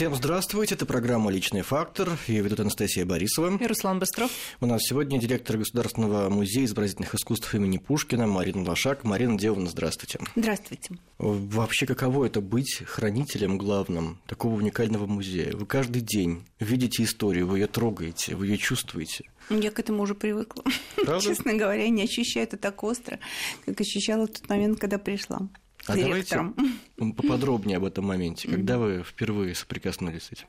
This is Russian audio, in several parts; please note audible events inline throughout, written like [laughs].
Всем здравствуйте, это программа «Личный фактор», ее ведут Анастасия Борисова. И Руслан Быстров. У нас сегодня директор Государственного музея изобразительных искусств имени Пушкина Марина Лошак. Марина Девовна, здравствуйте. Здравствуйте. Вообще, каково это быть хранителем главным такого уникального музея? Вы каждый день видите историю, вы ее трогаете, вы ее чувствуете. Я к этому уже привыкла. Правда? [laughs] Честно говоря, не ощущаю это так остро, как ощущала в тот момент, когда пришла. А директором. давайте поподробнее об этом моменте. Когда вы впервые соприкоснулись с этим?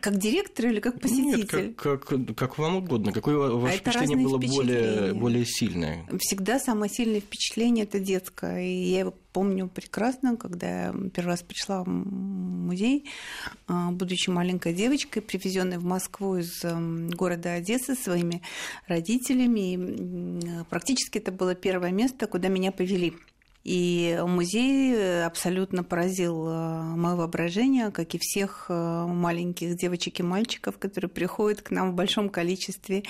Как директор или как посетитель? Нет, как, как, как вам угодно. Какое ваше а впечатление было более, более сильное? Всегда самое сильное впечатление – это детское. И я его помню прекрасно, когда я первый раз пришла в музей, а, будучи маленькой девочкой, привезенной в Москву из города Одессы своими родителями. И практически это было первое место, куда меня повели – и музей абсолютно поразил э, мое воображение, как и всех э, маленьких девочек и мальчиков, которые приходят к нам в большом количестве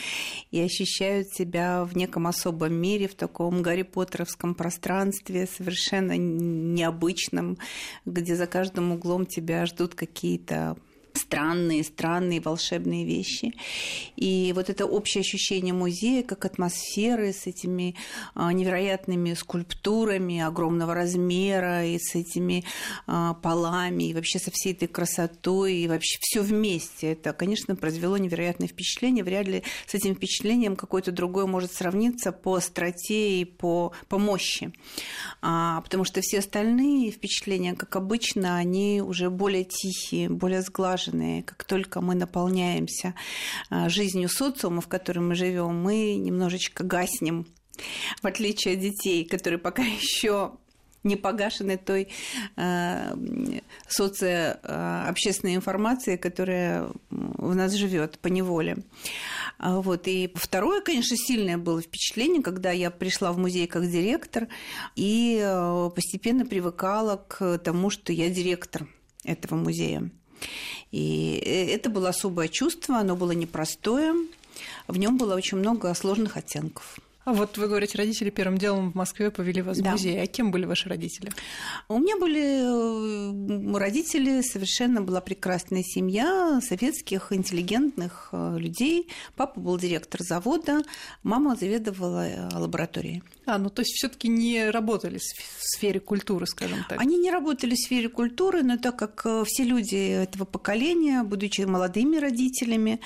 и ощущают себя в неком особом мире, в таком Гарри Поттеровском пространстве, совершенно необычном, где за каждым углом тебя ждут какие-то странные, странные волшебные вещи. И вот это общее ощущение музея, как атмосферы с этими а, невероятными скульптурами огромного размера и с этими а, полами, и вообще со всей этой красотой, и вообще все вместе. Это, конечно, произвело невероятное впечатление. Вряд ли с этим впечатлением какое-то другое может сравниться по остроте и по, по мощи. А, потому что все остальные впечатления, как обычно, они уже более тихие, более сглаженные важные. Как только мы наполняемся а, жизнью социума, в котором мы живем, мы немножечко гаснем в отличие от детей, которые пока [laughs] еще не погашены той э, социообщественной э, информации, которая в нас живет по неволе. А вот. И второе, конечно, сильное было впечатление, когда я пришла в музей как директор и постепенно привыкала к тому, что я директор этого музея. И э, это было особое чувство, оно было непростое, в нем было очень много сложных оттенков. А вот вы говорите, родители первым делом в Москве повели вас да. в музей. А кем были ваши родители? У меня были э, родители, совершенно была прекрасная семья советских интеллигентных э, людей. Папа был директор завода, мама заведовала э, лабораторией. А, ну то есть все таки не работали в сфере культуры, скажем так? Они не работали в сфере культуры, но так как все люди этого поколения, будучи молодыми родителями,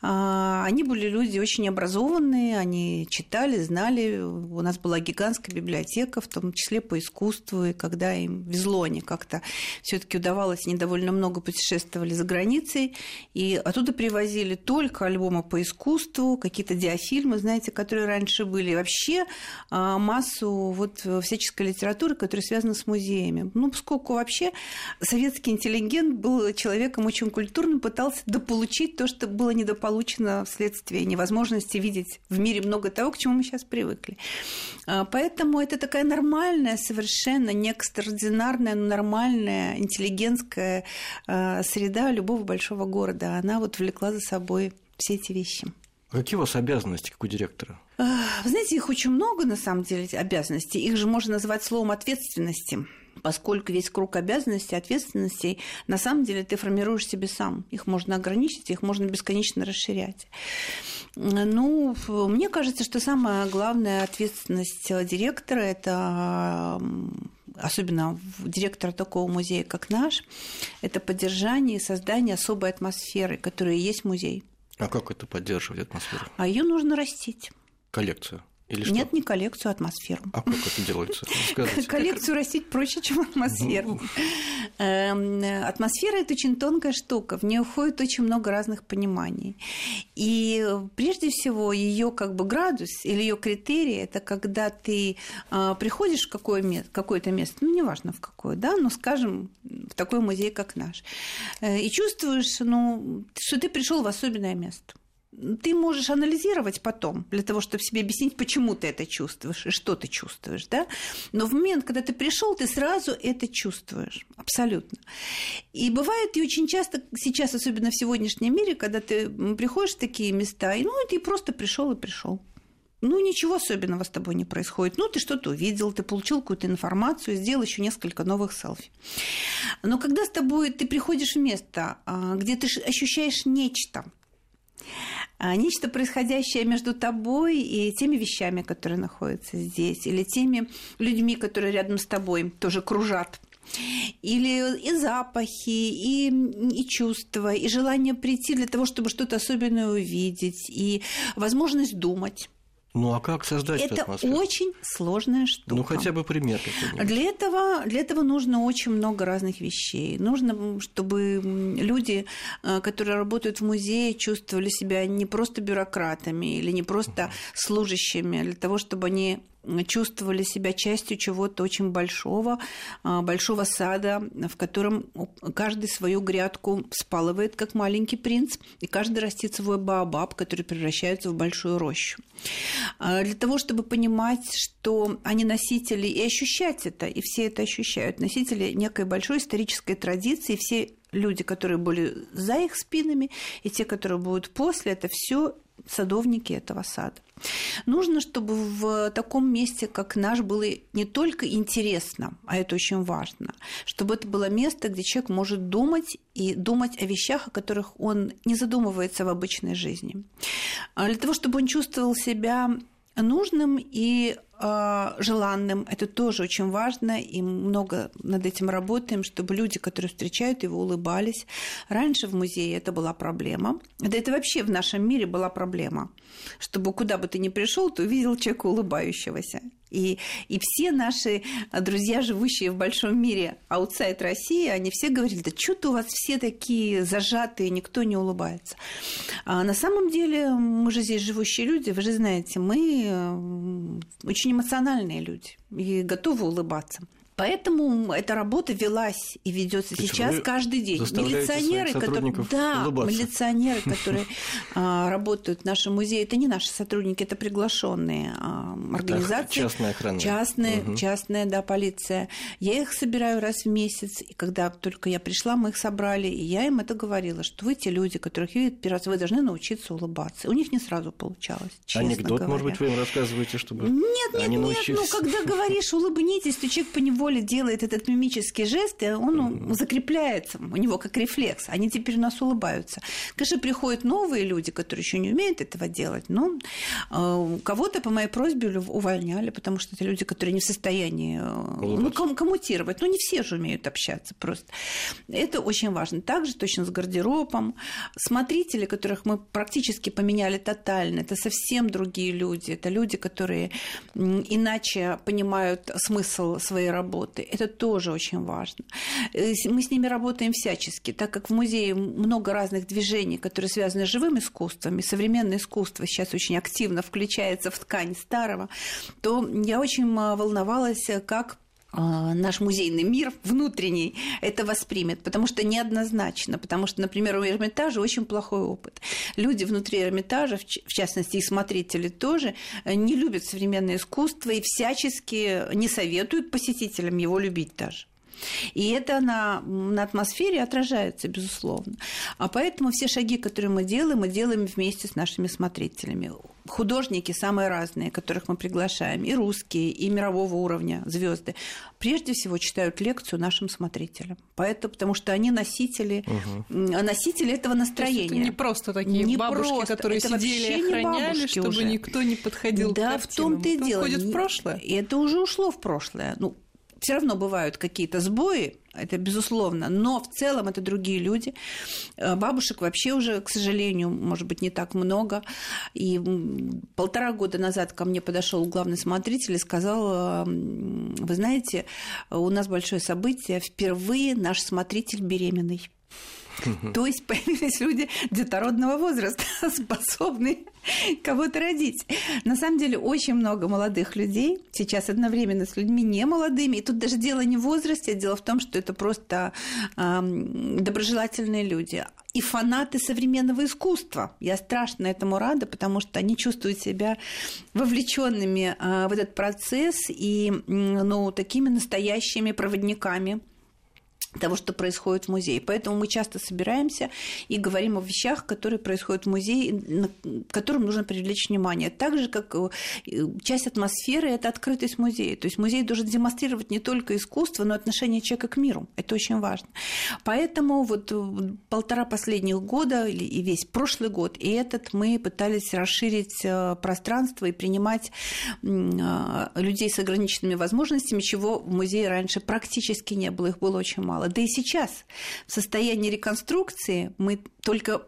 они были люди очень образованные, они читали, знали. У нас была гигантская библиотека, в том числе по искусству, и когда им везло, они как-то все таки удавалось, они довольно много путешествовали за границей, и оттуда привозили только альбомы по искусству, какие-то диафильмы, знаете, которые раньше были, вообще а, массу вот всяческой литературы, которая связана с музеями. Ну, поскольку вообще советский интеллигент был человеком очень культурным, пытался дополучить то, что было недополучено вследствие невозможности видеть в мире много того, к чему мы сейчас привыкли. А, поэтому это такая нормальная, совершенно не экстраординарная, но нормальная интеллигентская а, среда любого большого города. Она вот влекла за собой все эти вещи. А какие у вас обязанности, как у директора? Вы знаете, их очень много, на самом деле, обязанностей. Их же можно назвать словом ответственности поскольку весь круг обязанностей, ответственностей, на самом деле ты формируешь себе сам. Их можно ограничить, их можно бесконечно расширять. Ну, мне кажется, что самая главная ответственность директора – это особенно директора такого музея, как наш, это поддержание и создание особой атмосферы, которая есть музей. А как это поддерживать атмосферу? А ее нужно растить. Коллекцию. Или что? Нет, не коллекцию, а атмосферу. А как это делается? Скажите. [laughs] Коллекцию растить проще, чем атмосферу. Ну. [laughs] Эм, атмосфера – это очень тонкая штука, в нее входит очень много разных пониманий. И прежде всего ее как бы градус или ее критерий – это когда ты э, приходишь в какое-то место, ну, неважно в какое, да, но, скажем, в такой музей, как наш, э, и чувствуешь, ну, что ты пришел в особенное место ты можешь анализировать потом, для того, чтобы себе объяснить, почему ты это чувствуешь и что ты чувствуешь, да? Но в момент, когда ты пришел, ты сразу это чувствуешь, абсолютно. И бывает и очень часто сейчас, особенно в сегодняшнем мире, когда ты приходишь в такие места, и ну ты просто пришел и пришел. ну, ничего особенного с тобой не происходит. Ну, ты что-то увидел, ты получил какую-то информацию, сделал еще несколько новых селфи. Но когда с тобой ты приходишь в место, а, где ты ощущаешь нечто, нечто происходящее между тобой и теми вещами, которые находятся здесь, или теми людьми, которые рядом с тобой тоже кружат. Или и запахи, и, и чувства, и желание прийти для того, чтобы что-то особенное увидеть, и возможность думать. Ну а как создать Это атмосферу? очень сложная штука. Ну хотя бы пример Для этого, для этого нужно очень много разных вещей. Нужно, чтобы люди, э, которые работают в музее, чувствовали себя не просто бюрократами или не просто служащими, для того, чтобы они чувствовали себя частью чего-то очень большого, а, большого сада, в котором каждый свою грядку спалывает, как маленький принц, и каждый растит свой баобаб, который превращается в большую рощу. А, для того, чтобы понимать, что они носители, и ощущать это, и все это ощущают, носители некой большой исторической традиции, все люди, которые были за их спинами, и те, которые будут после, это все садовники этого сада. Нужно, чтобы в таком месте, как наш, было не только интересно, а это очень важно, чтобы это было место, где человек может думать и думать о вещах, о которых он не задумывается в обычной жизни. Для того, чтобы он чувствовал себя нужным и желанным. Это тоже очень важно, и много над этим работаем, чтобы люди, которые встречают его, улыбались. Раньше в музее это была проблема. Да это вообще в нашем мире была проблема, чтобы куда бы ты ни пришел, ты увидел человека улыбающегося. И, и все наши друзья, живущие в большом мире аутсайд России, они все говорили, да что-то у вас все такие зажатые, никто не улыбается. А на самом деле мы же здесь живущие люди, вы же знаете, мы очень эмоциональные люди и готовы улыбаться. Поэтому эта работа велась и ведется сейчас каждый день. Милиционеры, которые, да, милиционеры, [laughs] которые а, работают в нашем музее, это не наши сотрудники, это приглашенные а, организации. Частная охрана. Частная, угу. частная, да, полиция. Я их собираю раз в месяц, и когда только я пришла, мы их собрали, и я им это говорила, что вы те люди, которых видят первый раз, вы должны научиться улыбаться. У них не сразу получалось, честно Анекдот, говоря. может быть, вы им рассказываете, чтобы Нет, нет, они нет, научились. ну когда говоришь улыбнитесь, то человек по воле делает этот мимический жест, и он закрепляется у него как рефлекс. Они теперь у нас улыбаются. Конечно, приходят новые люди, которые еще не умеют этого делать, но э, кого-то по моей просьбе увольняли, потому что это люди, которые не в состоянии э, ну, ком- коммутировать. Но не все же умеют общаться просто. Это очень важно. Также точно с гардеробом. Смотрители, которых мы практически поменяли тотально, это совсем другие люди. Это люди, которые иначе понимают смысл своей работы работы. Это тоже очень важно. Э, мы с ними работаем всячески, так как в музее много разных движений, которые связаны с живым искусством, и современное искусство сейчас очень активно включается в ткань старого, то я очень волновалась, как наш музейный мир внутренний это воспримет, потому что неоднозначно, потому что, например, у Эрмитажа очень плохой опыт. Люди внутри Эрмитажа, в частности и смотрители тоже, э, не любят современное искусство и всячески не советуют посетителям его любить даже. И это на, на атмосфере отражается, безусловно. А поэтому все шаги, которые мы делаем, мы делаем вместе с нашими смотрителями. Художники самые разные, которых мы приглашаем, и русские, и мирового уровня звезды, прежде всего читают лекцию нашим смотрителям. Поэтому, потому что они носители, угу. носители этого настроения. То есть это не просто такие не бабушки, просто. которые это сидели и охраняли, чтобы уже. никто не подходил да, к Да, в том-то и дело. Уходит в прошлое. И это уже ушло в прошлое. Ну, все равно бывают какие-то сбои, это безусловно, но в целом это другие люди. Э, бабушек вообще уже, к сожалению, может быть, не так много. И полтора года назад ко мне подошел главный смотритель и сказал, вы знаете, у нас большое событие, впервые наш смотритель беременный. То есть появились люди детородного возраста, [laughs] способные кого-то родить. На самом деле очень много молодых людей сейчас одновременно с людьми не молодыми. И тут даже дело не в возрасте, а дело в том, что это просто э, доброжелательные люди. И фанаты современного искусства. Я страшно этому рада, потому что они чувствуют себя вовлеченными э, в этот процесс и ну, такими настоящими проводниками того, что происходит в музее. Поэтому мы часто собираемся и говорим о вещах, которые происходят в музее, к которым нужно привлечь внимание. Так же, как э, часть атмосферы – это открытость музея. То есть музей должен демонстрировать не только искусство, но и отношение человека к миру. Это очень важно. Поэтому вот э, полтора последних года и весь прошлый год и этот мы пытались расширить э, пространство и принимать людей с ограниченными возможностями, чего в музее раньше практически не было. Их было очень мало. Да и сейчас. В состоянии реконструкции мы только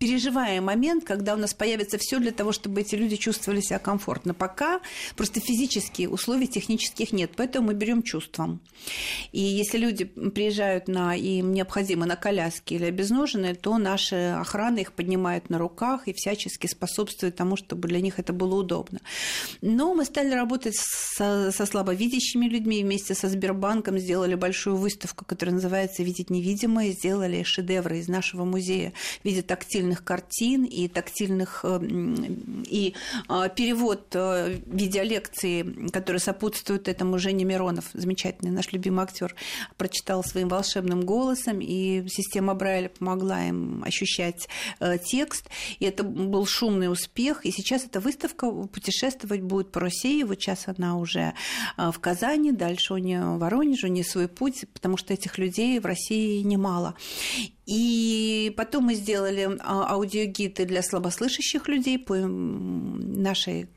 переживаем момент, когда у нас появится все для того, чтобы эти люди чувствовали себя комфортно. Пока просто физические условий технических нет, поэтому мы берем чувством. И если люди приезжают на им необходимо на коляске или обезноженные, то наши охраны их поднимают на руках и всячески способствуют тому, чтобы для них это было удобно. Но мы стали работать со, со слабовидящими людьми вместе со Сбербанком, сделали большую выставку, которая называется «Видеть невидимое», сделали шедевры из нашего музея в виде тактильных тактильных картин и тактильных э, и а, перевод э, видеолекции, которые сопутствуют этому Женя Миронов, замечательный наш любимый актер, прочитал своим волшебным голосом, и система Брайля помогла им ощущать э, текст, и это был шумный успех, и сейчас эта выставка путешествовать будет по России, вот сейчас она уже в Казани, дальше у нее в Воронеже, у нее свой путь, потому что этих людей в России немало. И потом мы сделали а, аудиогиды для слабослышащих людей по нашей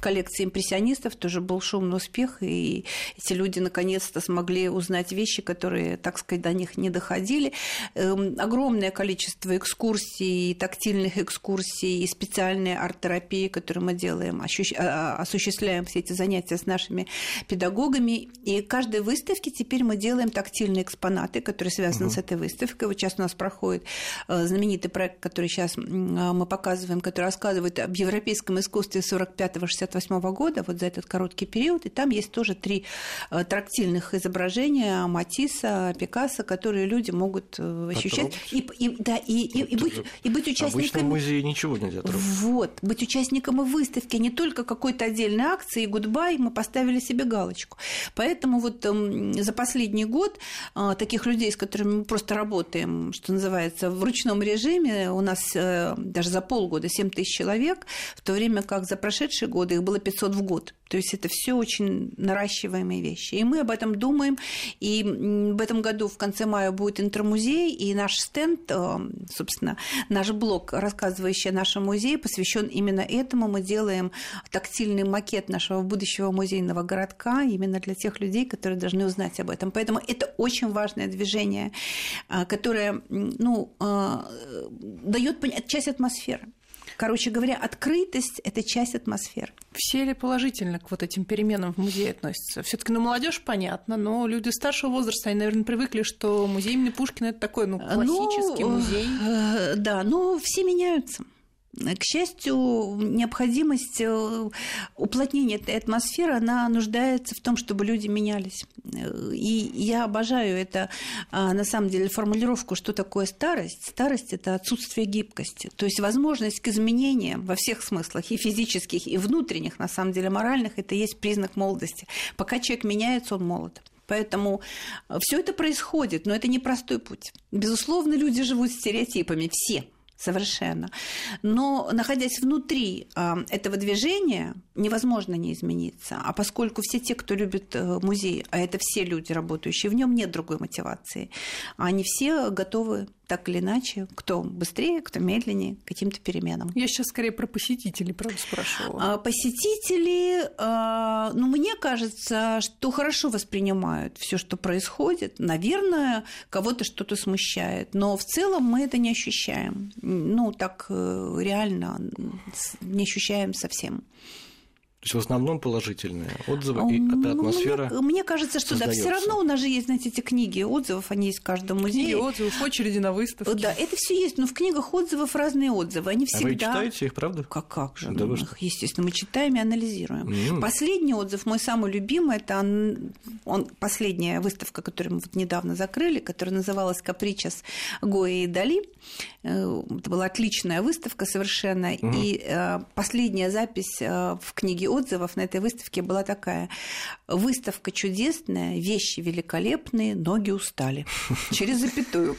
коллекции импрессионистов тоже был шумный успех, и эти люди наконец-то смогли узнать вещи, которые, так сказать, до них не доходили. Эм, огромное количество экскурсий, тактильных экскурсий и специальной арт-терапии, которую мы делаем, а, осуществляем все эти занятия с нашими педагогами. И каждой выставке теперь мы делаем тактильные экспонаты, которые связаны угу. с этой выставкой. Вот сейчас у нас проходит э, знаменитый проект, который сейчас мы показываем, который рассказывает об европейском искусстве 45 65-68 года, вот за этот короткий период, и там есть тоже три э, трактильных изображения Матисса, Пикассо, которые люди могут э, ощущать. И, и, да, и, и, и, быть, и быть участником... В музее ничего нельзя трогать. Вот, быть участником и выставки, не только какой-то отдельной акции, гудбай, мы поставили себе галочку. Поэтому вот эм, за последний год э, таких людей, с которыми мы просто работаем, что называется, в ручном режиме, у нас даже за полгода 7 тысяч человек, в то время как за прошедшие прошедшие годы их было 500 в год. То есть это все очень наращиваемые вещи. И мы об этом думаем. И в этом году в конце мая будет интермузей, и наш стенд, э, собственно, наш блог, рассказывающий о нашем музее, посвящен именно этому. Мы делаем тактильный макет нашего будущего музейного городка именно для тех людей, которые должны узнать об этом. Поэтому это очень важное движение, э, которое ну, э, дает часть атмосферы. Короче говоря, открытость – это часть атмосферы. Все ли положительно к вот этим переменам в музее относятся? все таки ну, молодежь понятно, но люди старшего возраста, они, наверное, привыкли, что музей имени Пушкина – это такой, ну, классический ну, музей. Э, да, но все меняются. К счастью, необходимость э, уплотнения этой атмосферы, она нуждается в том, чтобы люди менялись. И я обожаю это, а, на самом деле, формулировку, что такое старость. Старость – это отсутствие гибкости. То есть возможность к изменениям во всех смыслах, и физических, и внутренних, на самом деле, моральных, это есть признак молодости. Пока человек меняется, он молод. Поэтому э, все это происходит, но это непростой путь. Безусловно, люди живут стереотипами, все – Совершенно. Но находясь внутри э, этого движения, невозможно не измениться. А поскольку все те, кто любит э, музей, а это все люди, работающие в нем, нет другой мотивации, они все готовы так или иначе, кто быстрее, кто медленнее, каким-то переменам. Я сейчас скорее про посетителей, правда, спрашивала. А, посетители, а, ну, мне кажется, что хорошо воспринимают все, что происходит. Наверное, кого-то что-то смущает, но в целом мы это не ощущаем. Ну, так э, реально не ощущаем совсем. То есть в основном положительные отзывы, и эта ну, атмосфера. Мне, мне кажется, что да, все равно у нас же есть, знаете, эти книги отзывов, они есть в каждом музее. Книги отзывов, очереди на выставке. Да, это все есть, но в книгах отзывов разные отзывы. Они всегда. А вы читаете их, правда? Как, как же? Да вы их, естественно, мы читаем и анализируем. Mm. Последний отзыв, мой самый любимый, это он, он, последняя выставка, которую мы вот недавно закрыли, которая называлась «Капричас Гои и Дали». Э, это была отличная выставка совершенно. Mm. И э, последняя запись э, в книге отзывов на этой выставке была такая. Выставка чудесная, вещи великолепные, ноги устали. Через запятую.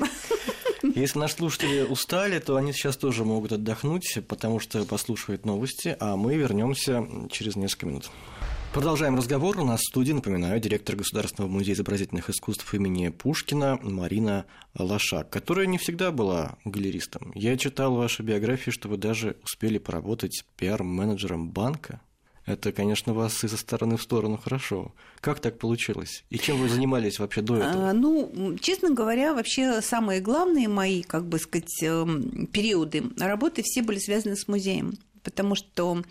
Если наши слушатели устали, то они сейчас тоже могут отдохнуть, потому что послушают новости, а мы вернемся через несколько минут. Продолжаем разговор. У нас в студии, напоминаю, директор Государственного музея изобразительных искусств имени Пушкина Марина Лошак, которая не всегда была галеристом. Я читал в вашей биографии, что вы даже успели поработать пиар-менеджером банка. Это, конечно, вас и со стороны в сторону хорошо. Как так получилось? И чем вы занимались вообще до этого? А, ну, честно говоря, вообще самые главные мои, как бы сказать, эм, периоды работы все были связаны с музеем потому что,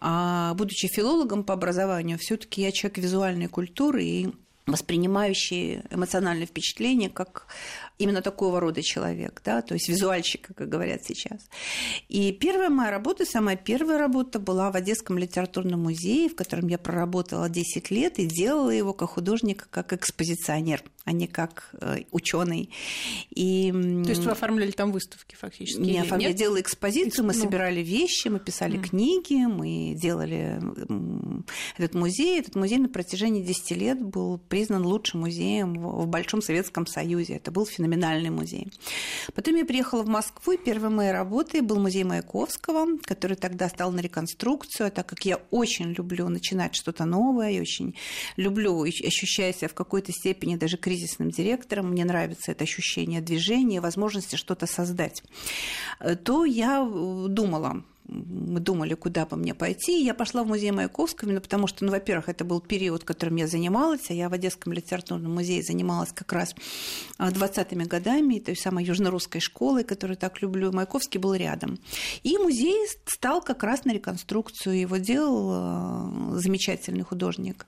а, будучи филологом по образованию, все-таки я человек визуальной культуры и воспринимающий эмоциональные впечатления как именно такого рода человек, да, то есть визуальщик, как говорят сейчас. И первая моя работа, самая первая работа была в Одесском литературном музее, в котором я проработала 10 лет и делала его как художник, как экспозиционер, а не как э, ученый. И... То есть вы оформляли там выставки фактически? Не оформляли, я делала экспозицию, мы ну... собирали вещи, мы писали mm. книги, мы делали этот музей. Этот музей на протяжении 10 лет был признан лучшим музеем в Большом Советском Союзе. Это был феномен феноменальный музей. Потом я приехала в Москву, и первой моей работой был музей Маяковского, который тогда стал на реконструкцию, так как я очень люблю начинать что-то новое, я очень люблю, ощущая себя в какой-то степени даже кризисным директором, мне нравится это ощущение движения, возможности что-то создать, то я думала, мы думали, куда бы мне пойти. Я пошла в музей Маяковского, именно потому что, ну, во-первых, это был период, которым я занималась, а я в Одесском литературном музее занималась как раз 20-ми годами, той самой южно-русской школой, которую так люблю. Маяковский был рядом. И музей стал как раз на реконструкцию. Его делал э, замечательный художник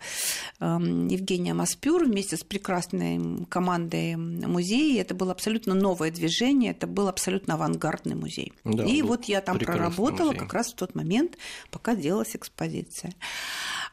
эм, Евгения Маспюр вместе с прекрасной командой музея. Это было абсолютно новое движение, это был абсолютно авангардный музей. Да, и вот я там проработала работала как раз в тот момент, пока делалась экспозиция.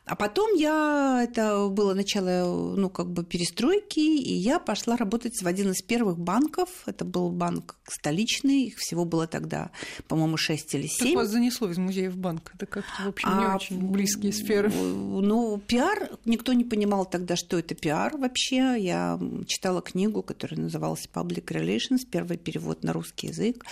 А потом я, это было начало, ну, как бы перестройки, и я пошла работать в один из первых банков. Это был банк столичный, их всего было тогда, по-моему, 6 или 7. Как вас занесло из музея в банк? Это как-то, в общем, не а, очень близкие сферы. Ну, пиар, никто не понимал тогда, что это пиар вообще. Я читала книгу, которая называлась Public Relations, первый перевод на русский язык.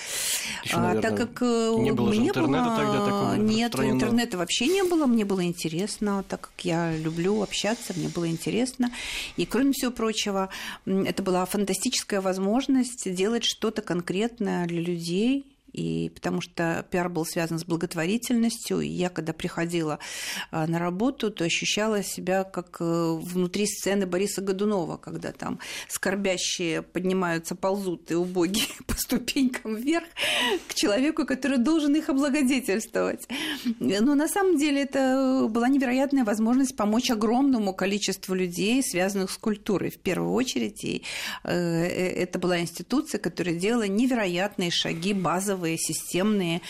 Еще, наверное, а, так как э, не было мне интернета было... тогда такого Нет, интернета вообще не было, мне было интересно так как я люблю общаться, мне было интересно. И, кроме всего прочего, это была фантастическая возможность делать что-то конкретное для людей, и потому что пиар был связан с благотворительностью, и я, когда приходила а, на работу, то ощущала себя как э, внутри сцены Бориса Годунова, когда там скорбящие поднимаются, ползут и убогие [laughs] по ступенькам вверх к человеку, который должен их облагодетельствовать. Но на самом деле это была невероятная возможность помочь огромному количеству людей, связанных с культурой в первую очередь. И э, э, это была институция, которая делала невероятные шаги базовые базовые, системные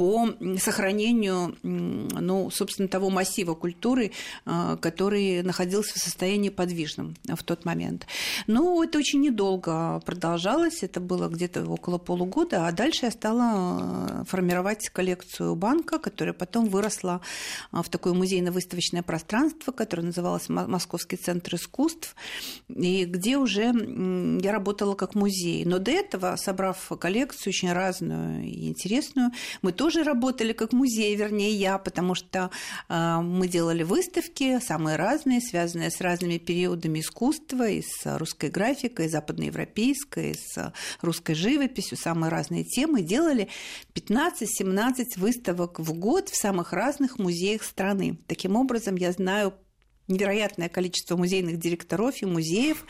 по сохранению, ну, собственно, того массива культуры, а, который находился в состоянии подвижном в тот момент. Но это очень недолго продолжалось, это было где-то около полугода, а дальше я стала а, формировать коллекцию банка, которая потом выросла а, в такое музейно-выставочное пространство, которое называлось Московский центр искусств, и где уже я работала как музей. Но до этого, собрав коллекцию очень разную и интересную, мы тоже работали как музей, вернее, я, потому что э, мы делали выставки самые разные, связанные с разными периодами искусства, и с русской графикой, и западноевропейской, и с русской живописью, самые разные темы. Делали 15-17 выставок в год в самых разных музеях страны. Таким образом, я знаю невероятное количество музейных директоров и музеев.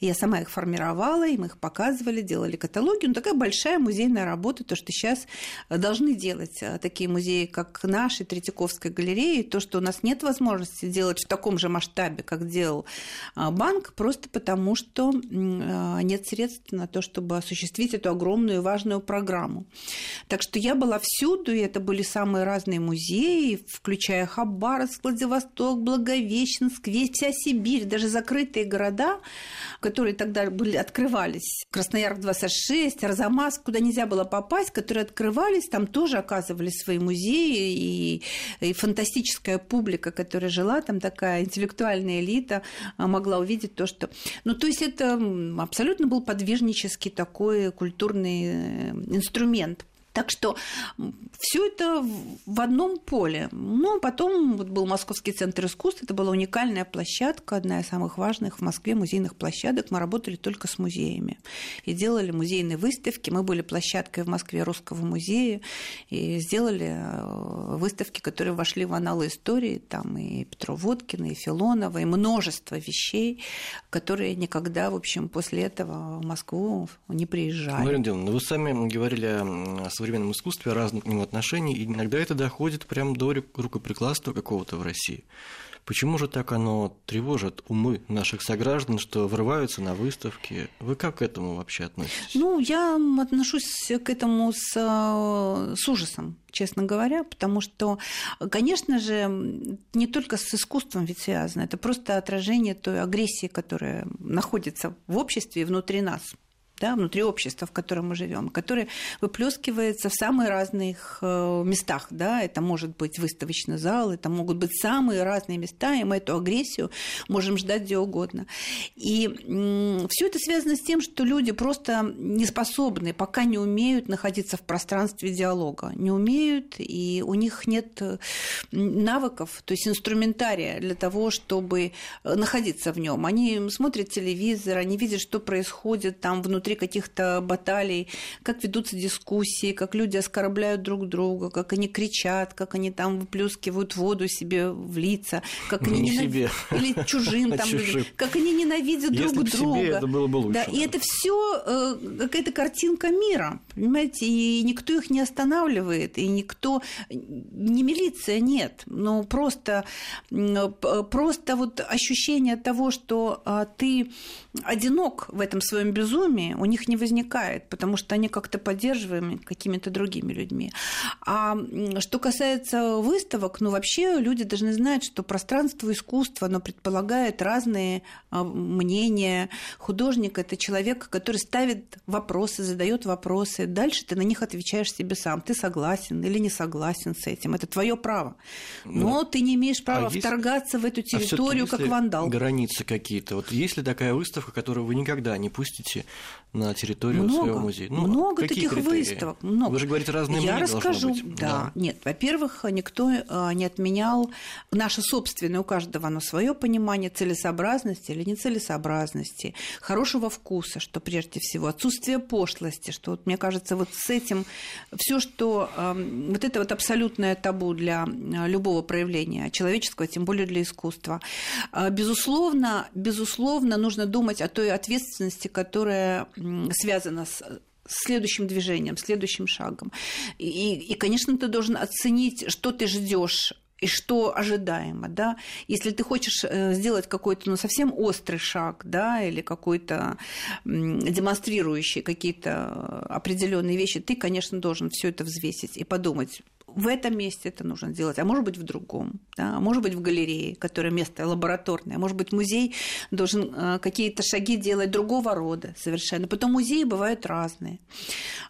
Я сама их формировала, им их показывали, делали каталоги. Ну, такая большая музейная работа, то, что сейчас должны делать а, такие музеи, как наши, Третьяковская галерея, то, что у нас нет возможности делать в таком же масштабе, как делал а, банк, просто потому что а, нет средств на то, чтобы осуществить эту огромную и важную программу. Так что я была всюду, и это были самые разные музеи, включая Хабаровск, Владивосток, Благовещенск, Весь, вся Сибирь, даже закрытые города, которые тогда были, открывались, Красноярск 26, Арзамас, куда нельзя было попасть, которые открывались, там тоже оказывали свои музеи, и, и фантастическая публика, которая жила, там такая интеллектуальная элита, а, могла увидеть то, что... Ну, то есть это абсолютно был подвижнический такой культурный э, инструмент. Так что все это в одном поле. Ну, потом вот был Московский центр искусств. Это была уникальная площадка, одна из самых важных в Москве музейных площадок. Мы работали только с музеями и делали музейные выставки. Мы были площадкой в Москве Русского музея и сделали э, выставки, которые вошли в аналы истории. Там и Петро Водкина, и Филонова, и множество вещей, которые никогда, в общем, после этого в Москву не приезжали. Марина Диловна, вы сами говорили о своей современном искусстве разных к нему отношений, и иногда это доходит прям до рукоприкладства какого-то в России. Почему же так оно тревожит умы наших сограждан, что врываются на выставки? Вы как к этому вообще относитесь? Ну, я отношусь к этому с, с ужасом, честно говоря, потому что, конечно же, не только с искусством ведь связано, это просто отражение той агрессии, которая находится в обществе и внутри нас да, внутри общества, в котором мы живем, которое выплескивается в самых разных э, местах. Да? Это может быть выставочный зал, это могут быть самые разные места, и мы эту агрессию можем ждать где угодно. И все это связано с тем, что люди просто не способны, пока не умеют находиться в пространстве диалога, не умеют, и у них нет э, навыков, то есть инструментария для того, чтобы э, находиться в нем. Они смотрят телевизор, они видят, что происходит там внутри внутри каких-то баталий, как ведутся дискуссии, как люди оскорбляют друг друга, как они кричат, как они там выплескивают воду себе в лица, как они не ненав... себе. [laughs] или чужим [laughs] там, как они ненавидят Если друг друга. Себе это было бы лучше. Да, и это все э, какая-то картинка мира, понимаете, и никто их не останавливает, и никто, не милиция, нет, но просто, просто вот ощущение того, что а, ты одинок в этом своем безумии, у них не возникает, потому что они как-то поддерживаемы какими-то другими людьми. А что касается выставок, ну вообще люди должны знать, что пространство искусства, оно предполагает разные а, мнения. Художник – это человек, который ставит вопросы, задает вопросы. Дальше ты на них отвечаешь себе сам. Ты согласен или не согласен с этим. Это твое право. Но ну, ты не имеешь права а вторгаться есть... в эту а территорию а как вандал. Границы какие-то. Вот есть ли такая выставка, которую вы никогда не пустите на территорию много, своего музея? Ну, много таких критерии? выставок. Много. Вы же говорите, разные Я расскажу. Быть. Да. да. Нет, во-первых, никто а, не отменял наше собственное, у каждого оно свое понимание целесообразности или нецелесообразности, хорошего вкуса, что прежде всего, отсутствие пошлости, что вот, мне кажется, вот с этим все, что вот это вот абсолютное табу для а, любого проявления человеческого, тем более для искусства. А, безусловно, безусловно, нужно думать о той ответственности, которая связано с следующим движением, следующим шагом. И, и, конечно, ты должен оценить, что ты ждешь и что ожидаемо, да. Если ты хочешь э, сделать какой-то ну, совсем острый шаг, да, или какой-то демонстрирующий какие-то определенные вещи, ты, конечно, должен все это взвесить и подумать, в этом месте это нужно делать, а может быть в другом, да, а может быть в галерее, которое место лабораторное, может быть музей должен э, какие-то шаги делать другого рода совершенно. Потом музеи бывают разные.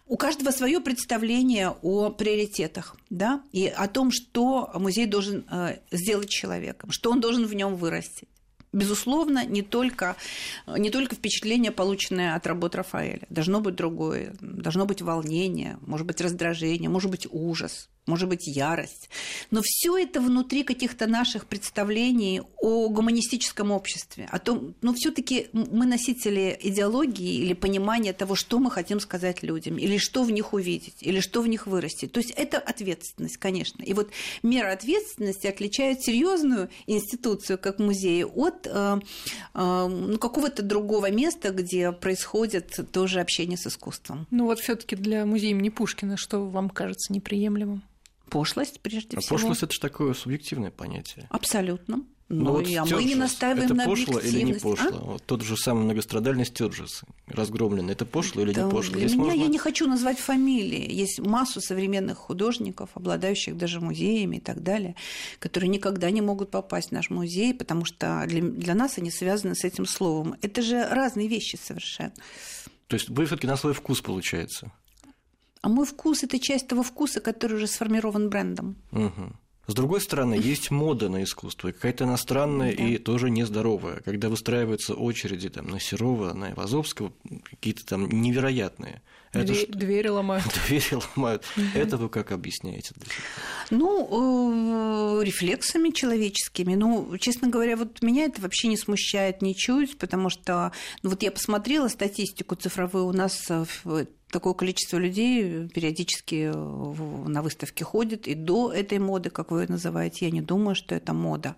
У каждого свое представление о приоритетах, да, и о том, что музей должен э, сделать человеком, что он должен в нем вырастить безусловно, не только, не только впечатление, полученное от работ Рафаэля. Должно быть другое. Должно быть волнение, может быть, раздражение, может быть, ужас может быть, ярость. Но все это внутри каких-то наших представлений о гуманистическом обществе, о том, ну, все-таки мы носители идеологии или понимания того, что мы хотим сказать людям, или что в них увидеть, или что в них вырастить. То есть это ответственность, конечно. И вот мера ответственности отличает серьезную институцию, как музей, от э, э, ну, какого-то другого места, где происходит тоже общение с искусством. Ну вот все-таки для музея имени Пушкина что вам кажется неприемлемым? Пошлость, прежде а всего. Пошлость это же такое субъективное понятие. Абсолютно. Ну, ну вот а мы не настаиваем это на пошло или не пошло? А? Вот тот же самый многострадальный Стёрджес, разгромленный, это пошло или да, не пошло? Для Здесь меня можно... я не хочу назвать фамилии. Есть массу современных художников, обладающих даже музеями и так далее, которые никогда не могут попасть в наш музей, потому что для, для нас они связаны с этим словом. Это же разные вещи совершенно. То есть вы все таки на свой вкус, получается? А мой вкус – это часть того вкуса, который уже сформирован брендом. Угу. С другой стороны, есть мода на искусство, какая-то иностранная да. и тоже нездоровая, когда выстраиваются очереди там, на Серова, на Ивазовского, какие-то там невероятные. Это Дверь, что... Двери ломают. [laughs] Двери ломают. Это вы как объясняете? Ну, э, рефлексами человеческими. Ну, честно говоря, вот меня это вообще не смущает ничуть, потому что, ну, вот я посмотрела статистику цифровую у нас такое количество людей периодически на выставке ходит, и до этой моды, как вы называете, я не думаю, что это мода.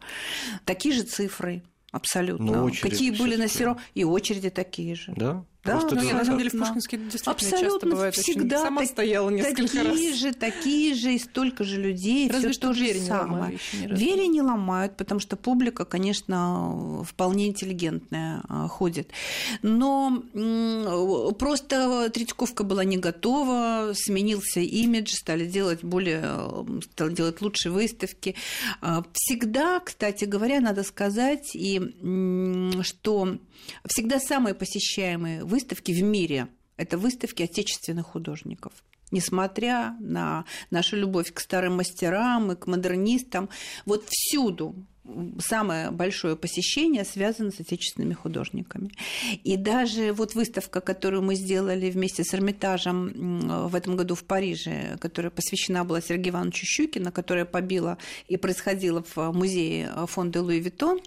Такие же цифры, абсолютно. Ну, Какие были на Серо, и очереди такие же. Да? Да, Просто ну, на самом деле в Пушкинске действительно Абсолютно часто бывает всегда очень... Сама стояла несколько такие раз. Такие же, такие же, и столько же людей. Разве что двери не ломают. Двери не ломают, потому что публика, конечно, вполне интеллигентная а, ходит. Но просто Третьяковка была не готова, сменился имидж, стали делать более, стали делать лучшие выставки. А, всегда, кстати говоря, надо сказать, и что всегда самые посещаемые выставки в мире – это выставки отечественных художников. Несмотря на нашу любовь к старым мастерам и к модернистам, вот всюду самое большое посещение связано с отечественными художниками. И даже вот выставка, которую мы сделали вместе с Эрмитажем в этом году в Париже, которая посвящена была Сергею Ивановичу Щукину, которая побила и происходила в музее фонда Луи Виттон,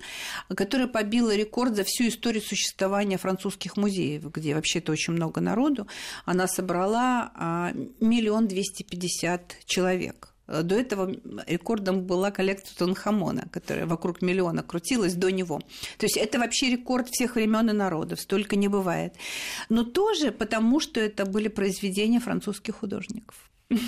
которая побила рекорд за всю историю существования французских музеев, где вообще-то очень много народу. Она собрала а, миллион двести пятьдесят человек. Э, до этого рекордом была коллекция Тунхамона, которая вокруг миллиона крутилась до него. То есть это вообще рекорд всех времен и народов, столько не бывает. Но тоже потому, что это были произведения французских художников. [laughs]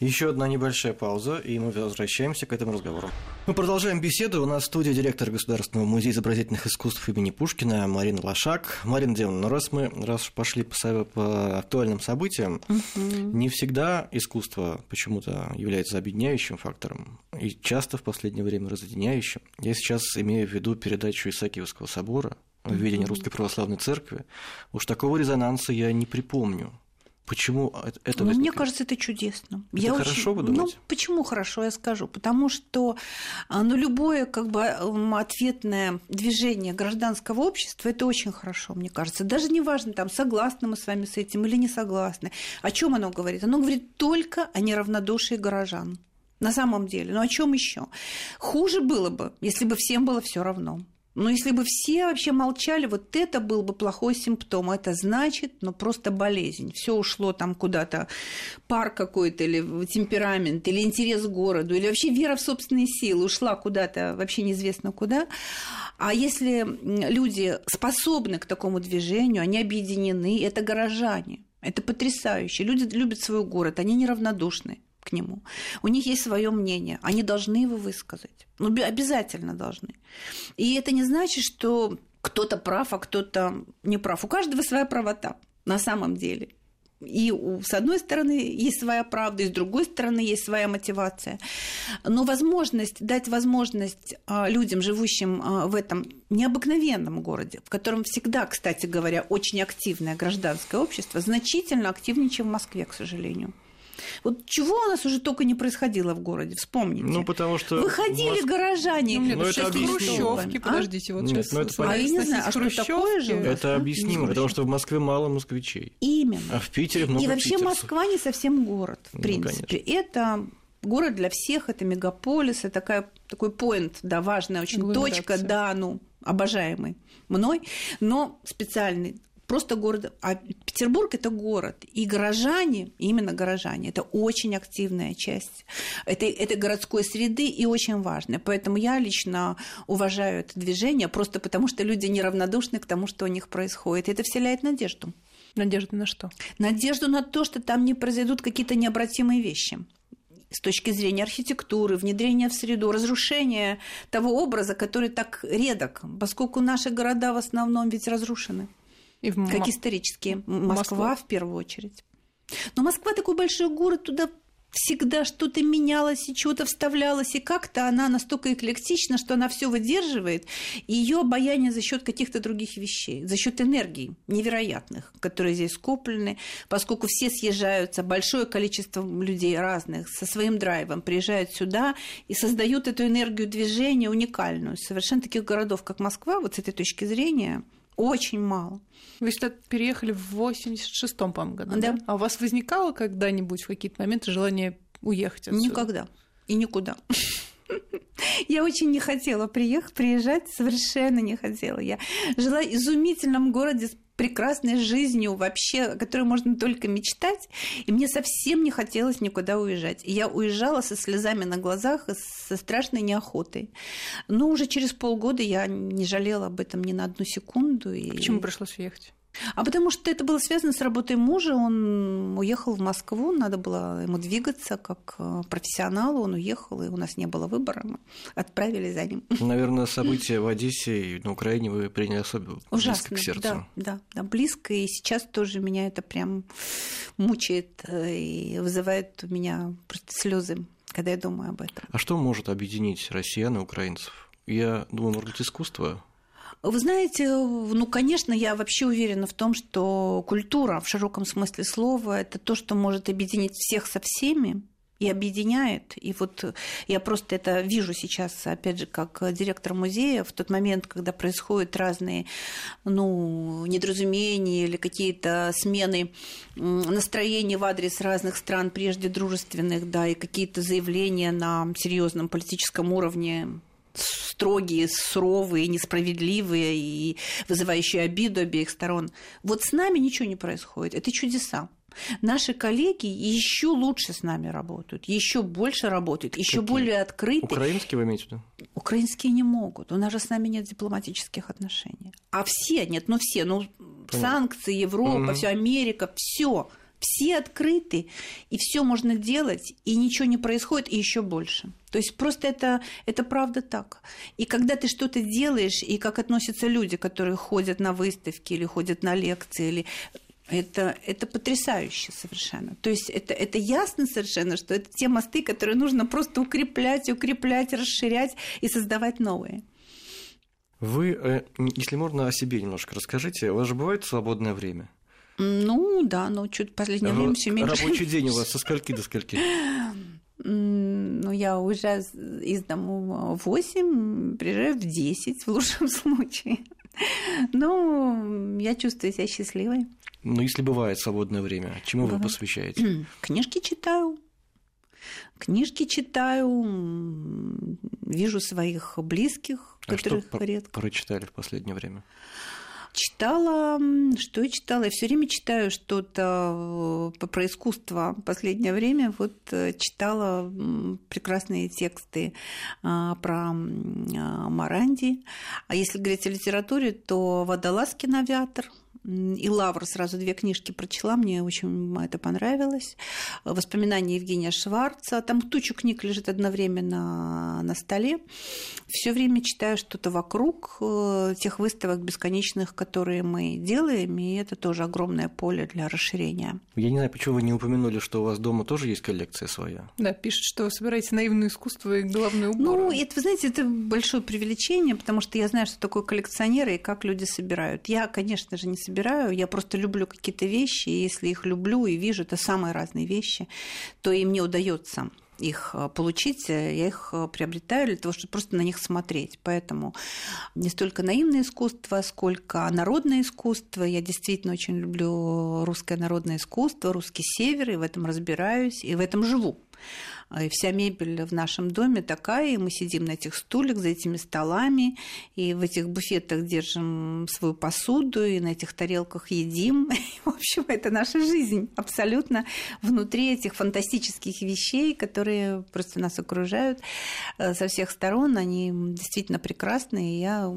Еще одна небольшая пауза, и мы возвращаемся к этому разговору. Мы продолжаем беседу. У нас в студии директор Государственного музея изобразительных искусств имени Пушкина Марина Лошак. Марина Демовна, ну раз мы раз пошли по, по актуальным событиям, угу. не всегда искусство почему-то является объединяющим фактором, и часто в последнее время разъединяющим. Я сейчас имею в виду передачу Исаакиевского собора в видении Русской Православной Церкви. Уж такого резонанса я не припомню Почему это ну, Мне кажется, это чудесно. Это я хорошо, очень... вы думаете? Ну, почему хорошо, я скажу. Потому что а, ну, любое как бы, ответное движение гражданского общества – это очень хорошо, мне кажется. Даже не важно, там, согласны мы с вами с этим или не согласны. О чем оно говорит? Оно говорит только о неравнодушии горожан. На самом деле. Ну о чем еще? Хуже было бы, если бы всем было все равно. Но если бы все вообще молчали, вот это был бы плохой симптом. Это значит, ну, просто болезнь. Все ушло там куда-то, пар какой-то, или темперамент, или интерес к городу, или вообще вера в собственные силы ушла куда-то, вообще неизвестно куда. А если люди способны к такому движению, они объединены, это горожане. Это потрясающе. Люди любят свой город, они неравнодушны к нему. У них есть свое мнение, они должны его высказать. Ну, обязательно должны. И это не значит, что кто-то прав, а кто-то не прав. У каждого своя правота на самом деле. И с одной стороны есть своя правда, и с другой стороны есть своя мотивация. Но возможность, дать возможность а, людям, живущим а, в этом необыкновенном городе, в котором всегда, кстати говоря, очень активное гражданское общество, значительно активнее, чем в Москве, к сожалению. Вот чего у нас уже только не происходило в городе, вспомните. Ну, потому что... Выходили Моск... горожане. Ну, нет, ну, это Хрущевки, а? подождите, вот нет, сейчас... Ну, это а я не знаю, а что такое же? Это объяснимо, потому что в Москве мало москвичей. Именно. А в Питере много И вообще питерцев. Москва не совсем город, в ну, принципе. Ну, это город для всех, это мегаполис, это такая, такой поинт, да, важная очень точка, да, ну, обожаемый мной, но специальный просто город. А Петербург это город. И горожане, именно горожане, это очень активная часть этой, этой городской среды и очень важная. Поэтому я лично уважаю это движение, просто потому что люди неравнодушны к тому, что у них происходит. И это вселяет надежду. Надежду на что? Надежду на то, что там не произойдут какие-то необратимые вещи. с точки зрения архитектуры, внедрения в среду, разрушения того образа, который так редок, поскольку наши города в основном ведь разрушены. И в как исторические. Москва, Москва в первую очередь. Но Москва такой большой город, туда всегда что-то менялось и чего-то вставлялось, и как-то она настолько эклектична, что она все выдерживает, и ее обаяние за счет каких-то других вещей, за счет энергии невероятных, которые здесь скоплены, поскольку все съезжаются, большое количество людей разных со своим драйвом приезжают сюда и создают эту энергию движения уникальную. Совершенно таких городов, как Москва, вот с этой точки зрения, очень мало. Вы сюда переехали в 86-м, по-моему, году, да. да? А у вас возникало когда-нибудь в какие-то моменты желание уехать отсюда? Никогда. И никуда. Я очень не хотела приехать, приезжать, совершенно не хотела. Я жила в изумительном городе с прекрасной жизнью вообще, о которой можно только мечтать, и мне совсем не хотелось никуда уезжать. И я уезжала со слезами на глазах со страшной неохотой. Но уже через полгода я не жалела об этом ни на одну секунду. И... Почему пришлось уехать? А потому что это было связано с работой мужа. Он уехал в Москву, надо было ему двигаться как э, профессионалу. Он уехал, и у нас не было выбора. Мы отправили за ним. Наверное, события в Одессе и на Украине вы приняли особенно Ужасно, близко к сердцу. Да, да, да, близко. И сейчас тоже меня это прям мучает э, и вызывает у меня просто слезы, когда я думаю об этом. А что может объединить россиян и украинцев? Я думаю, может быть, искусство вы знаете, ну, конечно, я вообще уверена в том, что культура в широком смысле слова – это то, что может объединить всех со всеми, и объединяет. И вот я просто это вижу сейчас, опять же, как директор музея, в тот момент, когда происходят разные ну, недоразумения или какие-то смены настроений в адрес разных стран, прежде дружественных, да, и какие-то заявления на серьезном политическом уровне строгие, суровые, несправедливые и вызывающие обиду обеих сторон. Вот с нами ничего не происходит. Это чудеса. Наши коллеги еще лучше с нами работают, еще больше работают, еще более открыты. Украинские вы имеете в виду? Украинские не могут. У нас же с нами нет дипломатических отношений. А все нет, ну все, ну Понятно. санкции, Европа, угу. все Америка, все все открыты, и все можно делать, и ничего не происходит, и еще больше. То есть просто это, это правда так. И когда ты что-то делаешь, и как относятся люди, которые ходят на выставки или ходят на лекции, или это, это потрясающе совершенно. То есть это, это ясно совершенно, что это те мосты, которые нужно просто укреплять, укреплять, расширять и создавать новые. Вы, э, если можно, о себе немножко расскажите. У вас же бывает свободное время? Ну, да, но чуть в последнее время все меньше. Рабочий [laughs] день у вас со скольки до скольки? Ну, я уезжаю из дому в 8, приезжаю в 10 в лучшем [laughs] случае. Ну, я чувствую себя счастливой. Ну, если бывает свободное время, чему бывает. вы посвящаете? Книжки читаю. Книжки читаю, вижу своих близких, а которых что редко. прочитали в последнее время? Читала, что я читала? Я все время читаю что-то э, про искусство. Последнее время вот э, читала прекрасные тексты а, про Маранди. А если говорить о литературе, то Водолазкин авиатор – и Лавр сразу две книжки прочла, мне очень это понравилось. Воспоминания Евгения Шварца. Там тучу книг лежит одновременно на столе. Все время читаю что-то вокруг э, тех выставок бесконечных, которые мы делаем, и это тоже огромное поле для расширения. Я не знаю, почему вы не упомянули, что у вас дома тоже есть коллекция своя. Да, пишет, что вы собираете наивное искусство и головной убор. Ну, это, вы знаете, это большое привлечение, потому что я знаю, что такое коллекционеры и как люди собирают. Я, конечно же, не собираю собираю, я просто люблю какие-то вещи, и если их люблю и вижу, это самые разные вещи, то и мне удается их э, получить, э, я их э, приобретаю для того, чтобы просто на них смотреть. Поэтому не столько наивное искусство, сколько народное искусство. Я действительно очень люблю русское народное искусство, русский север, и в этом разбираюсь, и в этом живу. А, и вся мебель в нашем доме такая, и мы сидим на этих стульях, за этими столами, и в этих буфетах держим свою посуду, и на этих тарелках едим. [laughs] В общем, это наша жизнь абсолютно внутри этих фантастических вещей, которые просто нас окружают э, со всех сторон. Они действительно прекрасные. Я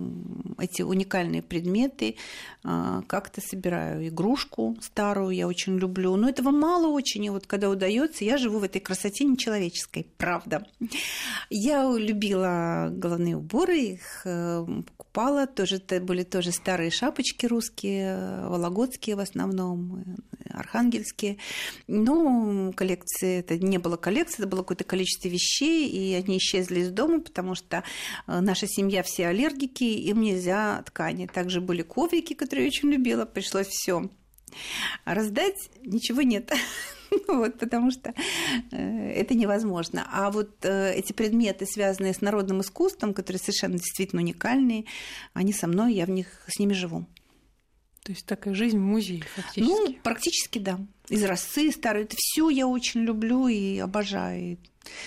эти уникальные предметы э, как-то собираю. Игрушку старую я очень люблю. Но этого мало очень. И вот когда удается, я живу в этой красоте красоте нечеловеческой, правда. Я любила головные уборы, их э, покупала, тоже это были тоже старые шапочки русские, вологодские в основном, архангельские. Но коллекции, это не было коллекции, это было какое-то количество вещей, и они исчезли из дома, потому что э, наша семья все аллергики, им нельзя ткани. Также были коврики, которые я очень любила, пришлось все раздать, ничего нет. [laughs] [laughs] вот, потому что э, это невозможно. А вот э, эти предметы, связанные с народным искусством, которые совершенно действительно уникальные, они со мной, я в них с ними живу. То есть такая жизнь в музее фактически? Ну, практически да. Из росы старые. Это все я очень люблю и обожаю.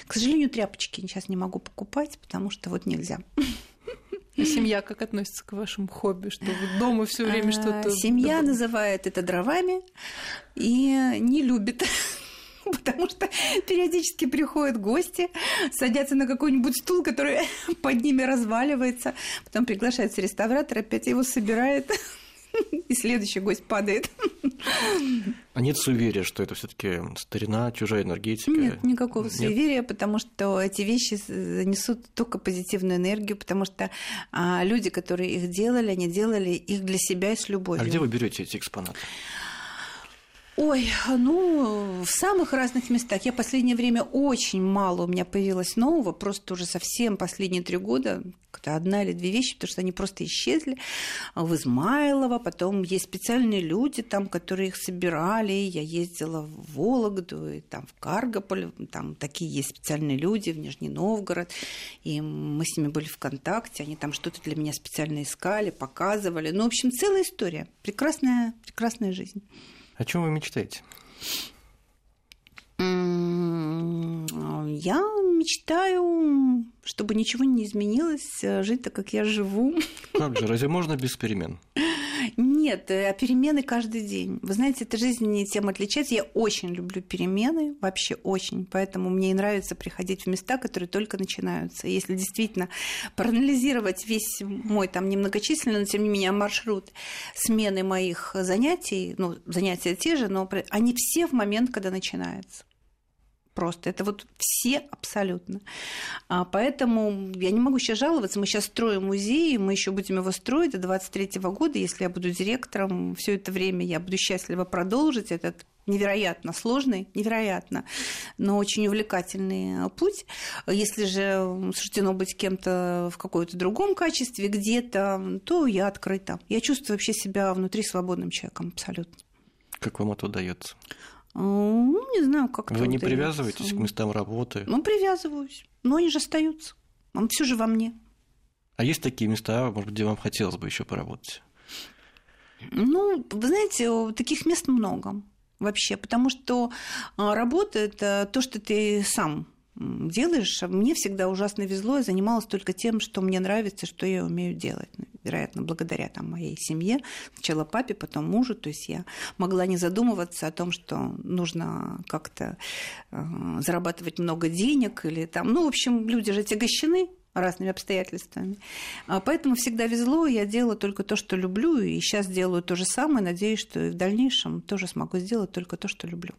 К сожалению, тряпочки сейчас не могу покупать, потому что вот нельзя. [laughs] А [laughs] семья как относится к вашему хобби? Что вы дома все время а, что-то... Семья называет это дровами и не любит [laughs] потому что периодически приходят гости, садятся на какой-нибудь стул, который [laughs] под ними разваливается, потом приглашается реставратор, опять его собирает, [laughs] и следующий гость падает. А нет суеверия, что это все таки старина, чужая энергетика? Нет, никакого нет? суеверия, потому что эти вещи несут только позитивную энергию, потому что а, люди, которые их делали, они делали их для себя и с любовью. А где вы берете эти экспонаты? Ой, ну, в самых разных местах. Я в последнее время очень мало у меня появилось нового, просто уже совсем последние три года, когда одна или две вещи, потому что они просто исчезли в Измайлово, потом есть специальные люди там, которые их собирали, я ездила в Вологду, и там в Каргополь, там такие есть специальные люди, в Нижний Новгород, и мы с ними были в контакте, они там что-то для меня специально искали, показывали. Ну, в общем, целая история. Прекрасная, прекрасная жизнь. О чем вы мечтаете? Я мечтаю, чтобы ничего не изменилось, э, жить так, как я живу. Как же, разве можно без перемен? Нет, а перемены каждый день. Вы знаете, эта жизнь не тем отличается. Я очень люблю перемены, вообще очень. Поэтому мне и нравится приходить в места, которые только начинаются. Если действительно проанализировать весь мой там немногочисленный, но тем не менее маршрут смены моих занятий, ну, занятия те же, но они все в момент, когда начинается просто. Это вот все абсолютно. А поэтому я не могу сейчас жаловаться. Мы сейчас строим музей, мы еще будем его строить до 23 года. Если я буду директором, все это время я буду счастлива продолжить этот невероятно сложный, невероятно, но очень увлекательный путь. Если же суждено быть кем-то в каком-то другом качестве где-то, то я открыта. Я чувствую вообще себя внутри свободным человеком абсолютно. Как вам это удается? Ну, не знаю, как Вы не привязываетесь к местам работы? Ну, привязываюсь. Но они же остаются. Он все же во мне. А есть такие места, может быть, где вам хотелось бы еще поработать? Ну, вы знаете, таких мест много вообще, потому что а, работа это то, что ты сам делаешь. Мне всегда ужасно везло, я занималась только тем, что мне нравится, что я умею делать. Ну, вероятно, благодаря там, моей семье, сначала папе, потом мужу. То есть я могла не задумываться о том, что нужно как-то э, зарабатывать много денег или там... Ну, в общем, люди же отягощены разными обстоятельствами. А поэтому всегда везло, я делала только то, что люблю, и сейчас делаю то же самое, надеюсь, что и в дальнейшем тоже смогу сделать только то, что люблю.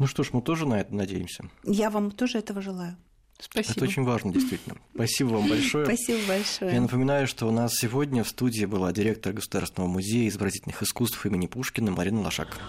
Ну что ж, мы тоже на это надеемся. Я вам тоже этого желаю. Спасибо. Это очень важно, действительно. Спасибо вам большое. Спасибо большое. Я напоминаю, что у нас сегодня в студии была директор Государственного музея изобразительных искусств имени Пушкина Марина Лошак.